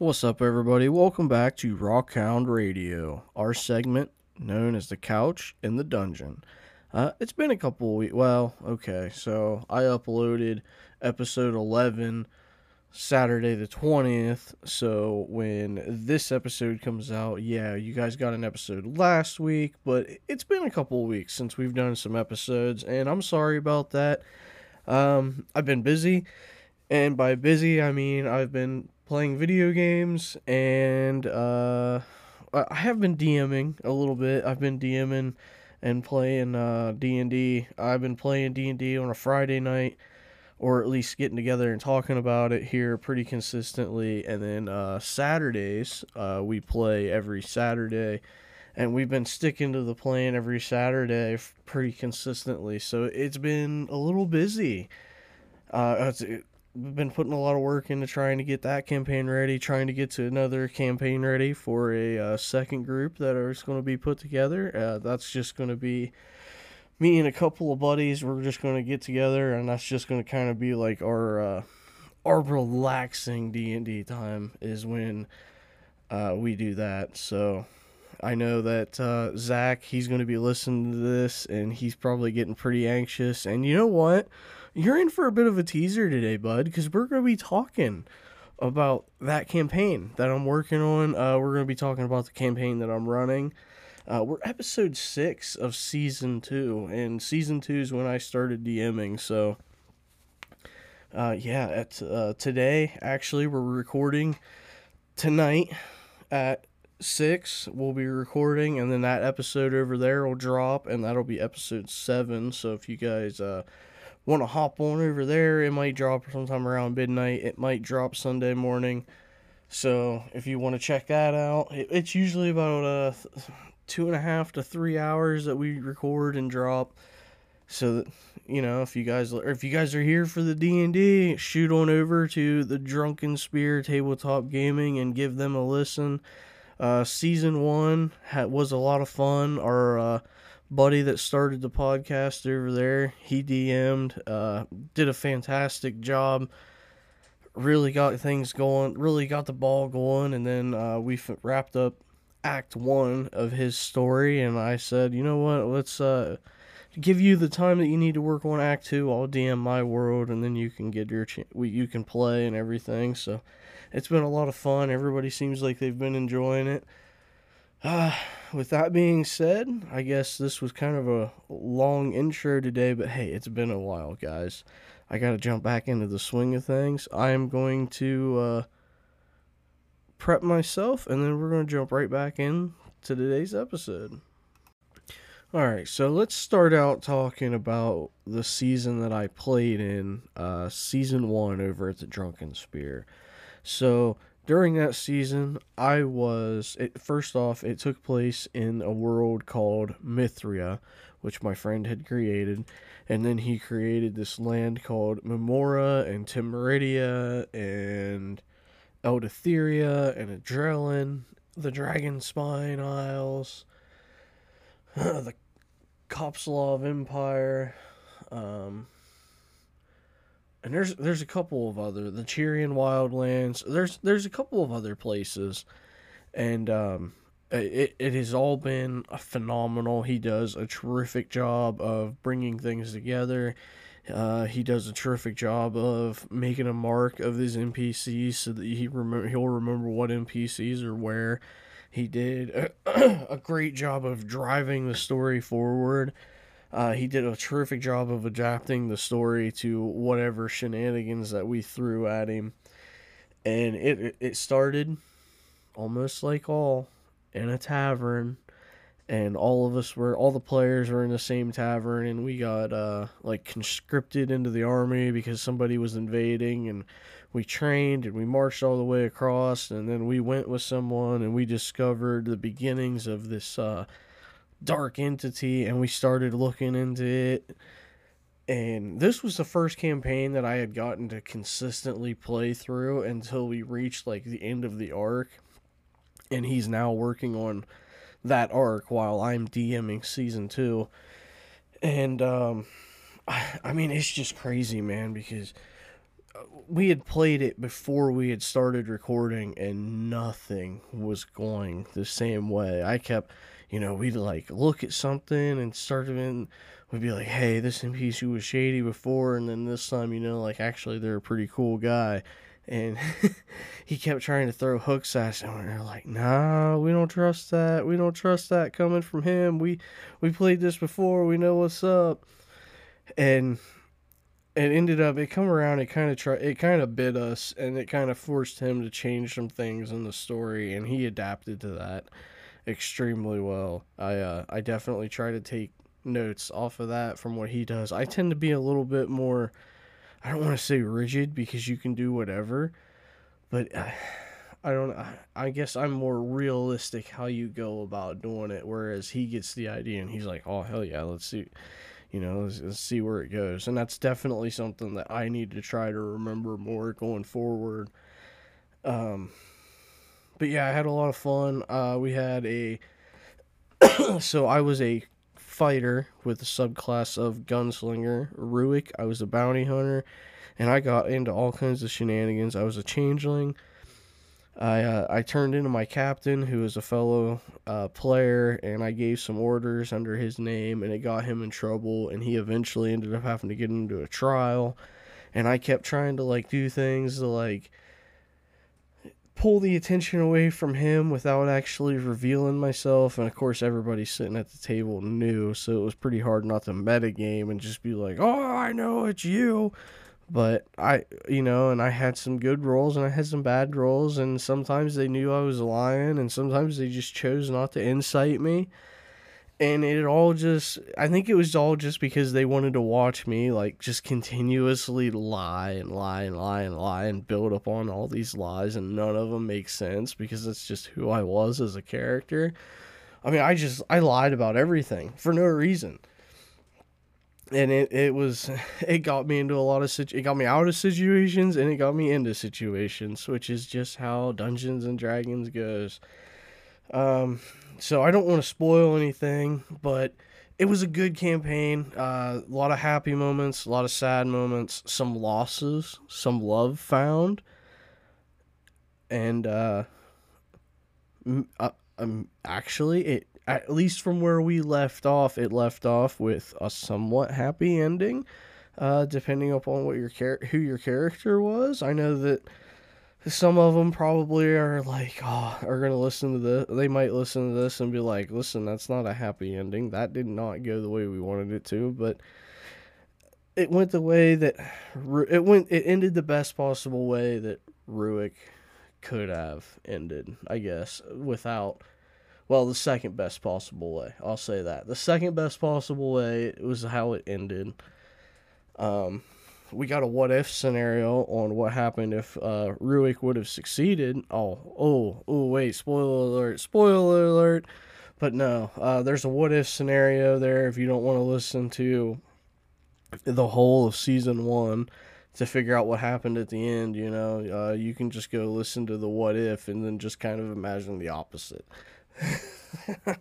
What's up, everybody? Welcome back to Rockhound Radio, our segment known as the Couch in the Dungeon. Uh, it's been a couple weeks. Well, okay, so I uploaded episode 11 Saturday the 20th. So when this episode comes out, yeah, you guys got an episode last week, but it's been a couple weeks since we've done some episodes, and I'm sorry about that. Um, I've been busy, and by busy, I mean I've been playing video games and uh, I have been DMing a little bit. I've been DMing and playing uh, D&D. I've been playing D&D on a Friday night or at least getting together and talking about it here pretty consistently. And then uh, Saturdays, uh, we play every Saturday. And we've been sticking to the plan every Saturday pretty consistently. So it's been a little busy. Uh, it's, we've been putting a lot of work into trying to get that campaign ready, trying to get to another campaign ready for a uh, second group that is going to be put together. Uh, that's just going to be me and a couple of buddies. We're just going to get together, and that's just going to kind of be like our uh, our relaxing D and D time is when uh, we do that. So. I know that uh, Zach, he's going to be listening to this, and he's probably getting pretty anxious. And you know what? you're in for a bit of a teaser today, bud, because we're going to be talking about that campaign that I'm working on. Uh, we're going to be talking about the campaign that I'm running. Uh, we're episode six of season two, and season two is when I started DMing. So, uh, yeah, at uh, today actually we're recording tonight at six. We'll be recording, and then that episode over there will drop, and that'll be episode seven. So if you guys uh, want to hop on over there, it might drop sometime around midnight. It might drop Sunday morning. So if you want to check that out, it's usually about uh, two and a half to three hours that we record and drop. So that you know, if you guys or if you guys are here for the D and D, shoot on over to the Drunken Spear Tabletop Gaming and give them a listen. Uh, season one had, was a lot of fun. Our uh, buddy that started the podcast over there. He DM'd, uh, did a fantastic job. Really got things going, really got the ball going, and then uh, we f- wrapped up Act One of his story. And I said, you know what, let's uh, give you the time that you need to work on Act Two. I'll DM my world, and then you can get your ch- you can play and everything. So it's been a lot of fun. Everybody seems like they've been enjoying it. Uh, with that being said, I guess this was kind of a long intro today, but hey, it's been a while, guys. I got to jump back into the swing of things. I am going to uh, prep myself, and then we're going to jump right back in to today's episode. All right, so let's start out talking about the season that I played in, uh, season one over at the Drunken Spear. So during that season, I was it, first off. It took place in a world called Mithria, which my friend had created, and then he created this land called Memora and Timeridia and Eleutheria and Adrelin, the Dragon Spine Isles, the Kopslov Empire. Um, and there's there's a couple of other the Cheerian Wildlands. There's there's a couple of other places, and um, it it has all been phenomenal. He does a terrific job of bringing things together. Uh, he does a terrific job of making a mark of his NPCs so that he remember he'll remember what NPCs are where. He did a, a great job of driving the story forward uh, he did a terrific job of adapting the story to whatever shenanigans that we threw at him, and it it started almost like all in a tavern, and all of us were all the players were in the same tavern, and we got uh like conscripted into the army because somebody was invading, and we trained and we marched all the way across, and then we went with someone, and we discovered the beginnings of this. Uh, dark entity and we started looking into it. And this was the first campaign that I had gotten to consistently play through until we reached like the end of the arc. And he's now working on that arc while I'm DMing season 2 and um I, I mean it's just crazy man because we had played it before we had started recording and nothing was going the same way. I kept, you know, we'd like look at something and start in, we'd be like, hey, this NPC was shady before, and then this time, you know, like actually they're a pretty cool guy. And he kept trying to throw hooks at us, and we are like, "Nah, we don't trust that. We don't trust that coming from him. We we played this before. We know what's up." And it ended up it come around it kind of try it kind of bit us and it kind of forced him to change some things in the story and he adapted to that extremely well i uh i definitely try to take notes off of that from what he does i tend to be a little bit more i don't want to say rigid because you can do whatever but I, I don't I guess I'm more realistic how you go about doing it whereas he gets the idea and he's like oh hell yeah let's see you know, let's, let's, see where it goes. And that's definitely something that I need to try to remember more going forward. Um, but yeah, I had a lot of fun. Uh, we had a, so I was a fighter with the subclass of gunslinger, Ruik. I was a bounty hunter, and I got into all kinds of shenanigans. I was a changeling. I uh, I turned into my captain, who was a fellow uh, player, and I gave some orders under his name, and it got him in trouble. And he eventually ended up having to get into a trial. And I kept trying to like do things to like pull the attention away from him without actually revealing myself. And of course, everybody sitting at the table knew, so it was pretty hard not to metagame and just be like, "Oh, I know it's you." but I, you know, and I had some good rolls and I had some bad rolls, and sometimes they knew I was lying, and sometimes they just chose not to incite me. And it all just, I think it was all just because they wanted to watch me, like, just continuously lie and lie and lie and lie and build up on all these lies, and none of them make sense because that's just who I was as a character. I mean, I just, I lied about everything for no reason and it, it was it got me into a lot of it got me out of situations and it got me into situations which is just how dungeons and dragons goes um so i don't want to spoil anything but it was a good campaign uh, a lot of happy moments a lot of sad moments some losses some love found and uh, uh um, actually it at least from where we left off, it left off with a somewhat happy ending, uh, depending upon what your char- who your character was. I know that some of them probably are like, oh, are gonna listen to this. They might listen to this and be like, listen, that's not a happy ending. That did not go the way we wanted it to, but it went the way that it went. It ended the best possible way that Ruik could have ended, I guess, without well, the second best possible way. I'll say that. The second best possible way was how it ended. Um, we got a what if scenario on what happened if uh, Ruik would have succeeded. Oh, oh, oh, wait, spoiler alert, spoiler alert. But no, uh, there's a what if scenario there if you don't want to listen to the whole of season one to figure out what happened at the end. You know, uh, you can just go listen to the what if and then just kind of imagine the opposite. uh,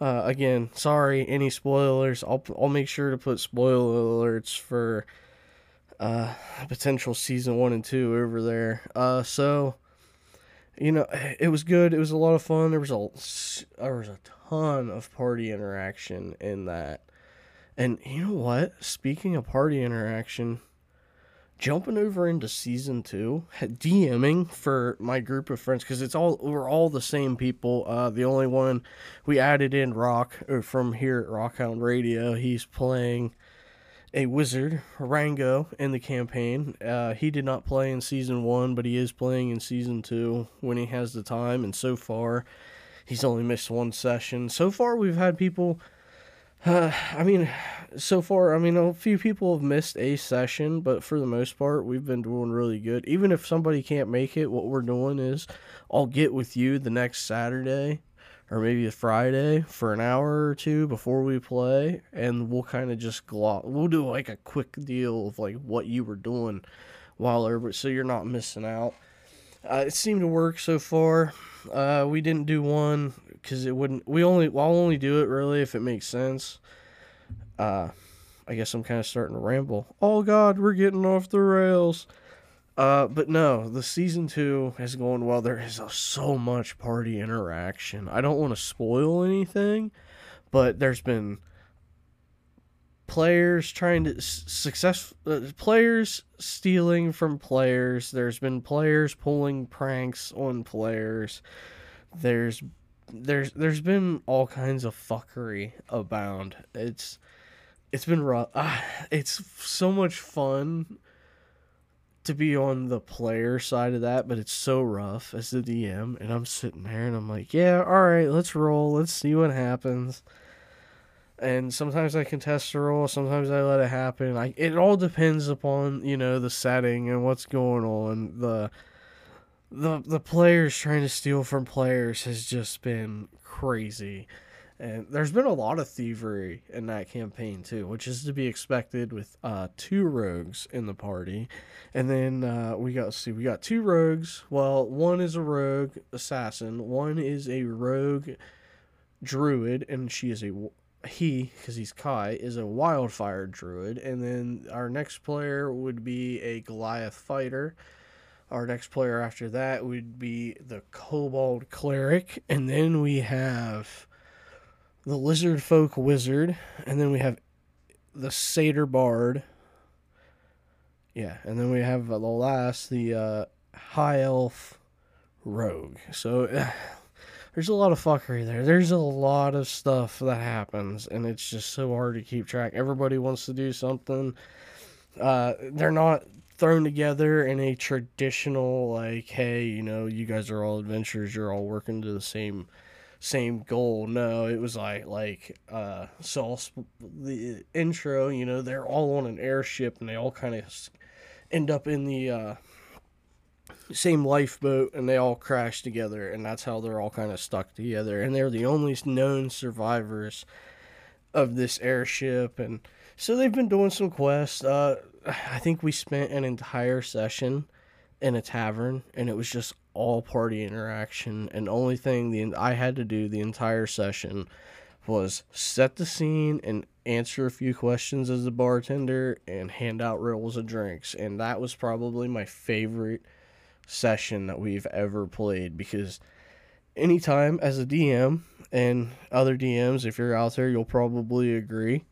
again, sorry, any spoilers. I'll I'll make sure to put spoiler alerts for uh, potential season one and two over there. Uh, so you know, it was good. It was a lot of fun. There was a there was a ton of party interaction in that. And you know what? Speaking of party interaction, jumping over into season two, DMing for my group of friends because it's all we're all the same people. Uh, the only one we added in Rock uh, from here at Rockhound Radio. He's playing a wizard, Rango, in the campaign. Uh, he did not play in season one, but he is playing in season two when he has the time. And so far, he's only missed one session. So far, we've had people uh, I mean, so far, I mean, a few people have missed a session, but for the most part, we've been doing really good. Even if somebody can't make it, what we're doing is I'll get with you the next Saturday or maybe a Friday for an hour or two before we play, and we'll kind of just gloss. We'll do like a quick deal of like what you were doing while over, so you're not missing out. Uh, it seemed to work so far. Uh, we didn't do one because it wouldn't. We only. I'll only do it really if it makes sense. Uh, I guess I'm kind of starting to ramble. Oh God, we're getting off the rails. Uh, but no, the season two is going well. There is a, so much party interaction. I don't want to spoil anything, but there's been players trying to success uh, players stealing from players. There's been players pulling pranks on players. There's there's there's been all kinds of fuckery abound. It's it's been rough. Ah, it's so much fun to be on the player side of that, but it's so rough as the DM. And I'm sitting there and I'm like, yeah, all right, let's roll. Let's see what happens. And sometimes I contest the roll, sometimes I let it happen. I it all depends upon you know the setting and what's going on. The the the players trying to steal from players has just been crazy. And there's been a lot of thievery in that campaign too, which is to be expected with uh, two rogues in the party. And then uh, we got see we got two rogues. Well, one is a rogue assassin, one is a rogue druid, and she is a he because he's Kai is a wildfire druid, and then our next player would be a Goliath fighter. Our next player after that would be the Kobold cleric, and then we have the Lizard Folk Wizard, and then we have the Satyr Bard. Yeah, and then we have the last, the uh, High Elf Rogue. So uh, there's a lot of fuckery there. There's a lot of stuff that happens, and it's just so hard to keep track. Everybody wants to do something. Uh, they're not thrown together in a traditional like, hey, you know, you guys are all adventurers. You're all working to the same same goal. No, it was like like uh so the intro, you know, they're all on an airship and they all kind of end up in the uh same lifeboat and they all crash together and that's how they're all kind of stuck together and they're the only known survivors of this airship and so they've been doing some quests uh i think we spent an entire session in a tavern and it was just all party interaction and only thing the I had to do the entire session was set the scene and answer a few questions as a bartender and hand out rolls of drinks and that was probably my favorite session that we've ever played because anytime as a DM and other DMs if you're out there you'll probably agree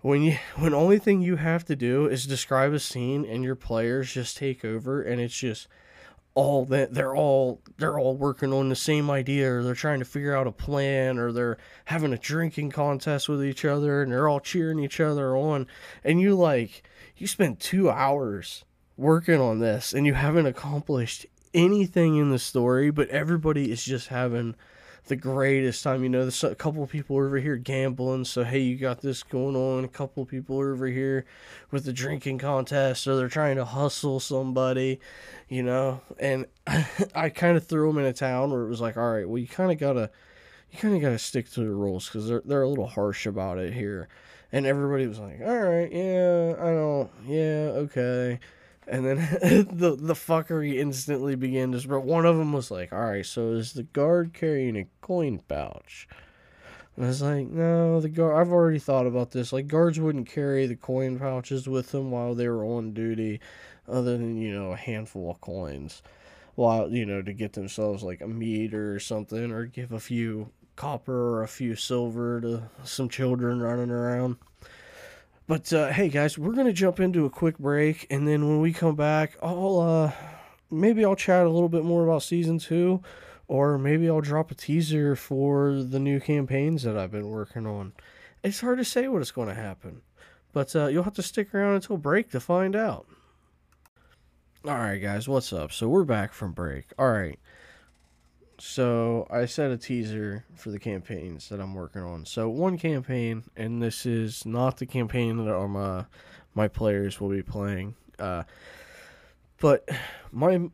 when you when only thing you have to do is describe a scene and your players just take over and it's just all that they're all they're all working on the same idea or they're trying to figure out a plan or they're having a drinking contest with each other and they're all cheering each other on. And you like you spend 2 hours working on this and you haven't accomplished anything in the story but everybody is just having the greatest time. You know, there's a couple of people over here gambling, so hey, you got this going on. A couple of people over here with the drinking contest, so they're trying to hustle somebody, you know. And I kind of threw them in a town where it was like, all right, well, you kind of gotta, you kind of gotta stick to the rules because they're they're a little harsh about it here. And everybody was like, all right, yeah, I don't, yeah, okay and then the the fuckery instantly began to spread. One of them was like, "All right, so is the guard carrying a coin pouch?" And I was like, "No, the guard. I've already thought about this. Like, guards wouldn't carry the coin pouches with them while they were on duty, other than you know a handful of coins, while you know to get themselves like a meter or something, or give a few copper or a few silver to some children running around." But uh, hey, guys, we're gonna jump into a quick break, and then when we come back, I'll uh, maybe I'll chat a little bit more about season two, or maybe I'll drop a teaser for the new campaigns that I've been working on. It's hard to say what is going to happen, but uh, you'll have to stick around until break to find out. All right, guys, what's up? So we're back from break. All right. So I set a teaser for the campaigns that I'm working on. So one campaign, and this is not the campaign that um, uh, my players will be playing. Uh, but my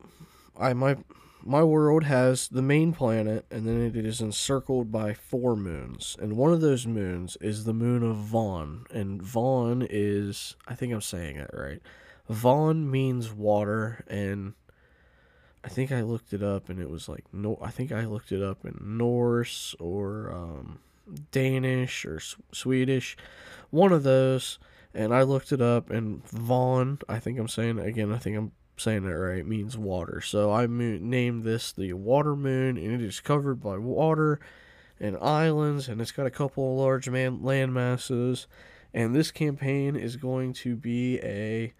I my my world has the main planet, and then it is encircled by four moons, and one of those moons is the moon of Vaughn, and Vaughn is I think I'm saying it right. Vaughn means water, and I think I looked it up and it was like no I think I looked it up in Norse or um, Danish or S- Swedish one of those And I looked it up, and Vaughn, I think I'm saying again, I think I'm saying it right, means water. So I named this the Water Moon, and it is covered by water and islands, and it's got a couple of large man- land masses. And this campaign is going to be a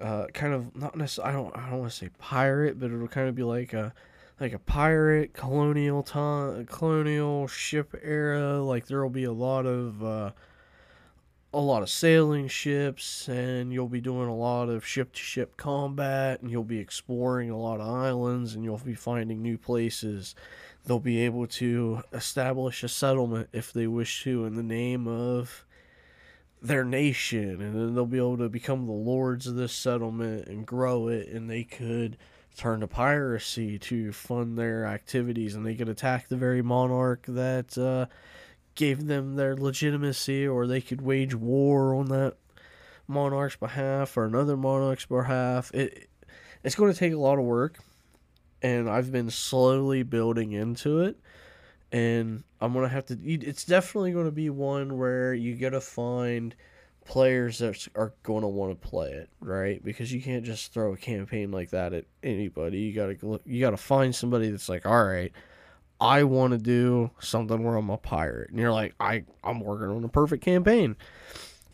uh, kind of not necessarily. I don't. I don't want to say pirate, but it'll kind of be like a like a pirate colonial time, colonial ship era. Like there will be a lot of uh, a lot of sailing ships, and you'll be doing a lot of ship to ship combat, and you'll be exploring a lot of islands, and you'll be finding new places they'll be able to establish a settlement if they wish to in the name of their nation and then they'll be able to become the lords of this settlement and grow it and they could turn to piracy to fund their activities and they could attack the very monarch that uh, gave them their legitimacy or they could wage war on that monarch's behalf or another monarch's behalf it it's going to take a lot of work and I've been slowly building into it. And I'm gonna have to. It's definitely to be one where you gotta find players that are going to want to play it, right? Because you can't just throw a campaign like that at anybody. You gotta look, you gotta find somebody that's like, all right, I want to do something where I'm a pirate, and you're like, I I'm working on a perfect campaign.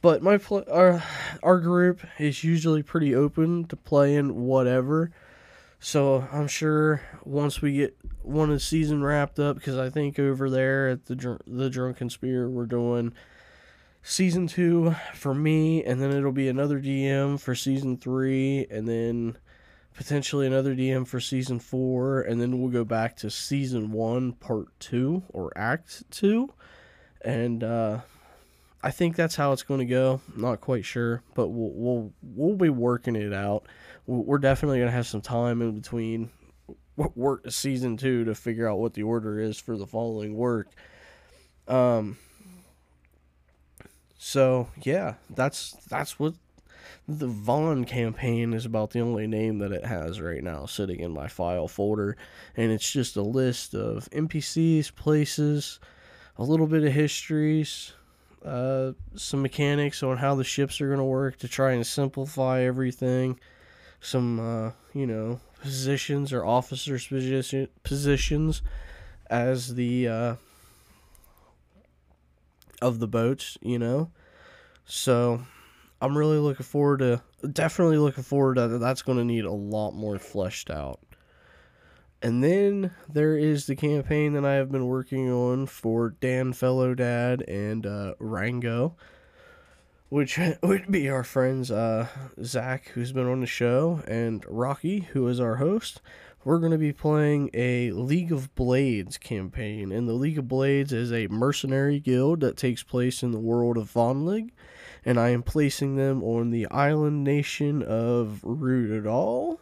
But my pl- our our group is usually pretty open to playing whatever. So I'm sure once we get one of the season wrapped up, because I think over there at the the Drunken Spear we're doing season two for me, and then it'll be another DM for season three, and then potentially another DM for season four, and then we'll go back to season one, part two or act two, and uh, I think that's how it's going to go. Not quite sure, but we'll we'll we'll be working it out we're definitely going to have some time in between work season two to figure out what the order is for the following work. Um. So yeah, that's that's what the Vaughn campaign is about. The only name that it has right now sitting in my file folder, and it's just a list of NPCs, places, a little bit of histories, uh, some mechanics on how the ships are going to work to try and simplify everything some uh, you know positions or officers position, positions as the uh, of the boats you know? So i'm really looking forward to definitely looking forward to that's going to need a lot more fleshed out. And then there is the campaign that i have been working on for dan fellow dad and uh, rango which would be our friends uh, Zach, who's been on the show, and Rocky, who is our host. We're going to be playing a League of Blades campaign, and the League of Blades is a mercenary guild that takes place in the world of Vonlig, and I am placing them on the island nation of Rudadal.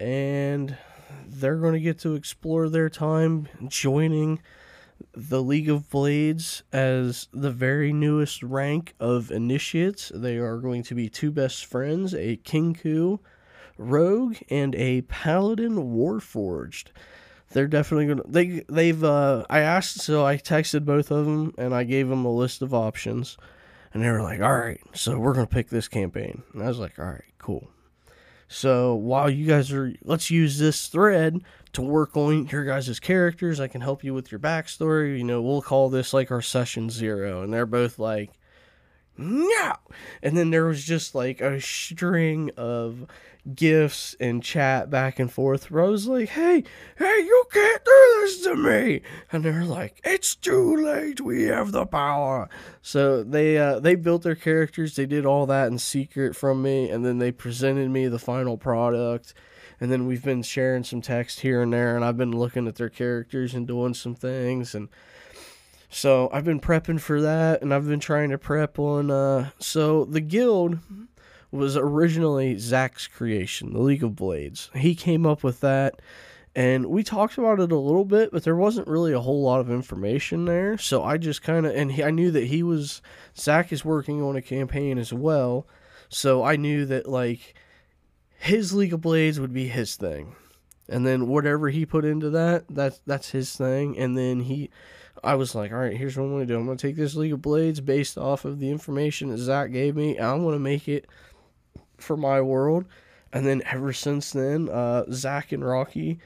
And they're going to get to explore their time joining the League of Blades as the very newest rank of initiates. They are going to be two best friends, a Kenku rogue and a paladin warforged. They're definitely gonna they they've uh I asked so I texted both of them and I gave them a list of options and they were like, "All right, so we're going to pick this campaign." And I was like, "All right, cool." So while you guys are, let's use this thread to work on your guys' characters. I can help you with your backstory. You know, we'll call this like our session zero. And they're both like, no. And then there was just like a string of gifts and chat back and forth where I was like, hey, hey, you can't do this to me. And they're like, it's too late. We have the power. So they uh, they built their characters. They did all that in secret from me. And then they presented me the final product. And then we've been sharing some text here and there. And I've been looking at their characters and doing some things. And so I've been prepping for that, and I've been trying to prep on. Uh, so the guild was originally Zach's creation, the League of Blades. He came up with that, and we talked about it a little bit, but there wasn't really a whole lot of information there. So I just kind of, and he, I knew that he was Zach is working on a campaign as well, so I knew that like his League of Blades would be his thing, and then whatever he put into that, that's that's his thing, and then he I was like, all right, here's what I'm going to do. I'm going to take this League of Blades based off of the information that Zach gave me, and I'm going to make it for my world. And then ever since then, uh, Zach and Rocky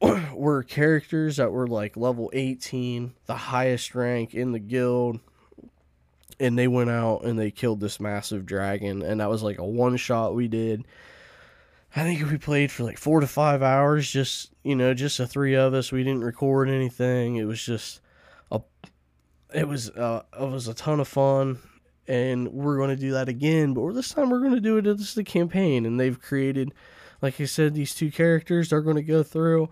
were characters that were like level 18, the highest rank in the guild. And they went out and they killed this massive dragon. And that was like a one shot we did. I think we played for like four to five hours, just, you know, just the three of us. We didn't record anything. It was just a, it was, uh, it was a ton of fun and we're going to do that again. But this time we're going to do it as the campaign, and they've created, like I said, these two characters. They're going to go through.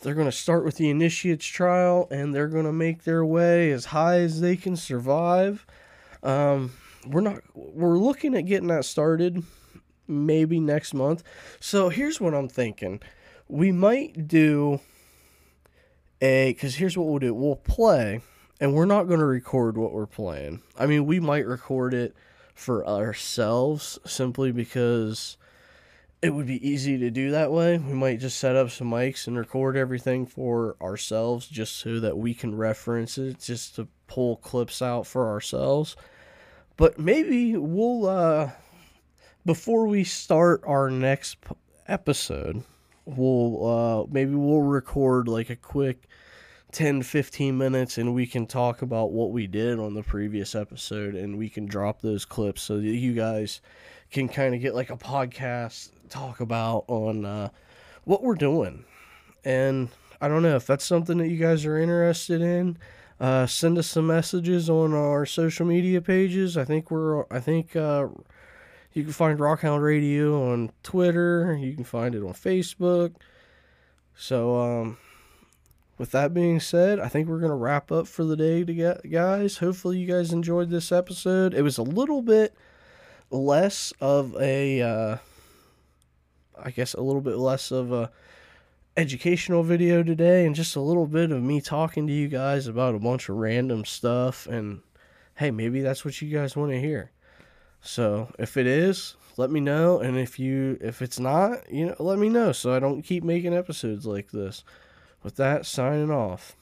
They're going to start with the initiate's trial, and they're going to make their way as high as they can survive. Um, we're not. We're looking at getting that started, maybe next month. So here's what I'm thinking. We might do a because here's what we'll do. We'll play and we're not going to record what we're playing. I mean, we might record it for ourselves simply because it would be easy to do that way. We might just set up some mics and record everything for ourselves just so that we can reference it, just to pull clips out for ourselves. But maybe we'll, uh, before we start our next episode, we'll, uh, maybe we'll record like a quick 10 15 minutes and we can talk about what we did on the previous episode and we can drop those clips so that you guys can kind of get like a podcast talk about on uh, what we're doing. And i don't know if that's something that you guys are interested in uh, send us some messages on our social media pages. I think we're i think uh, you can find rockhound radio on twitter you can find it on facebook so um with that being said, I think we're going to wrap up for the day to guys. Hopefully you guys enjoyed this episode. It was a little bit less of a uh, I guess a little bit less of a educational video today and just a little bit of me talking to you guys about a bunch of random stuff and hey, maybe that's what you guys want to hear. So, if it is, let me know and if you if it's not, you know, let me know so I don't keep making episodes like this. With that, signing off.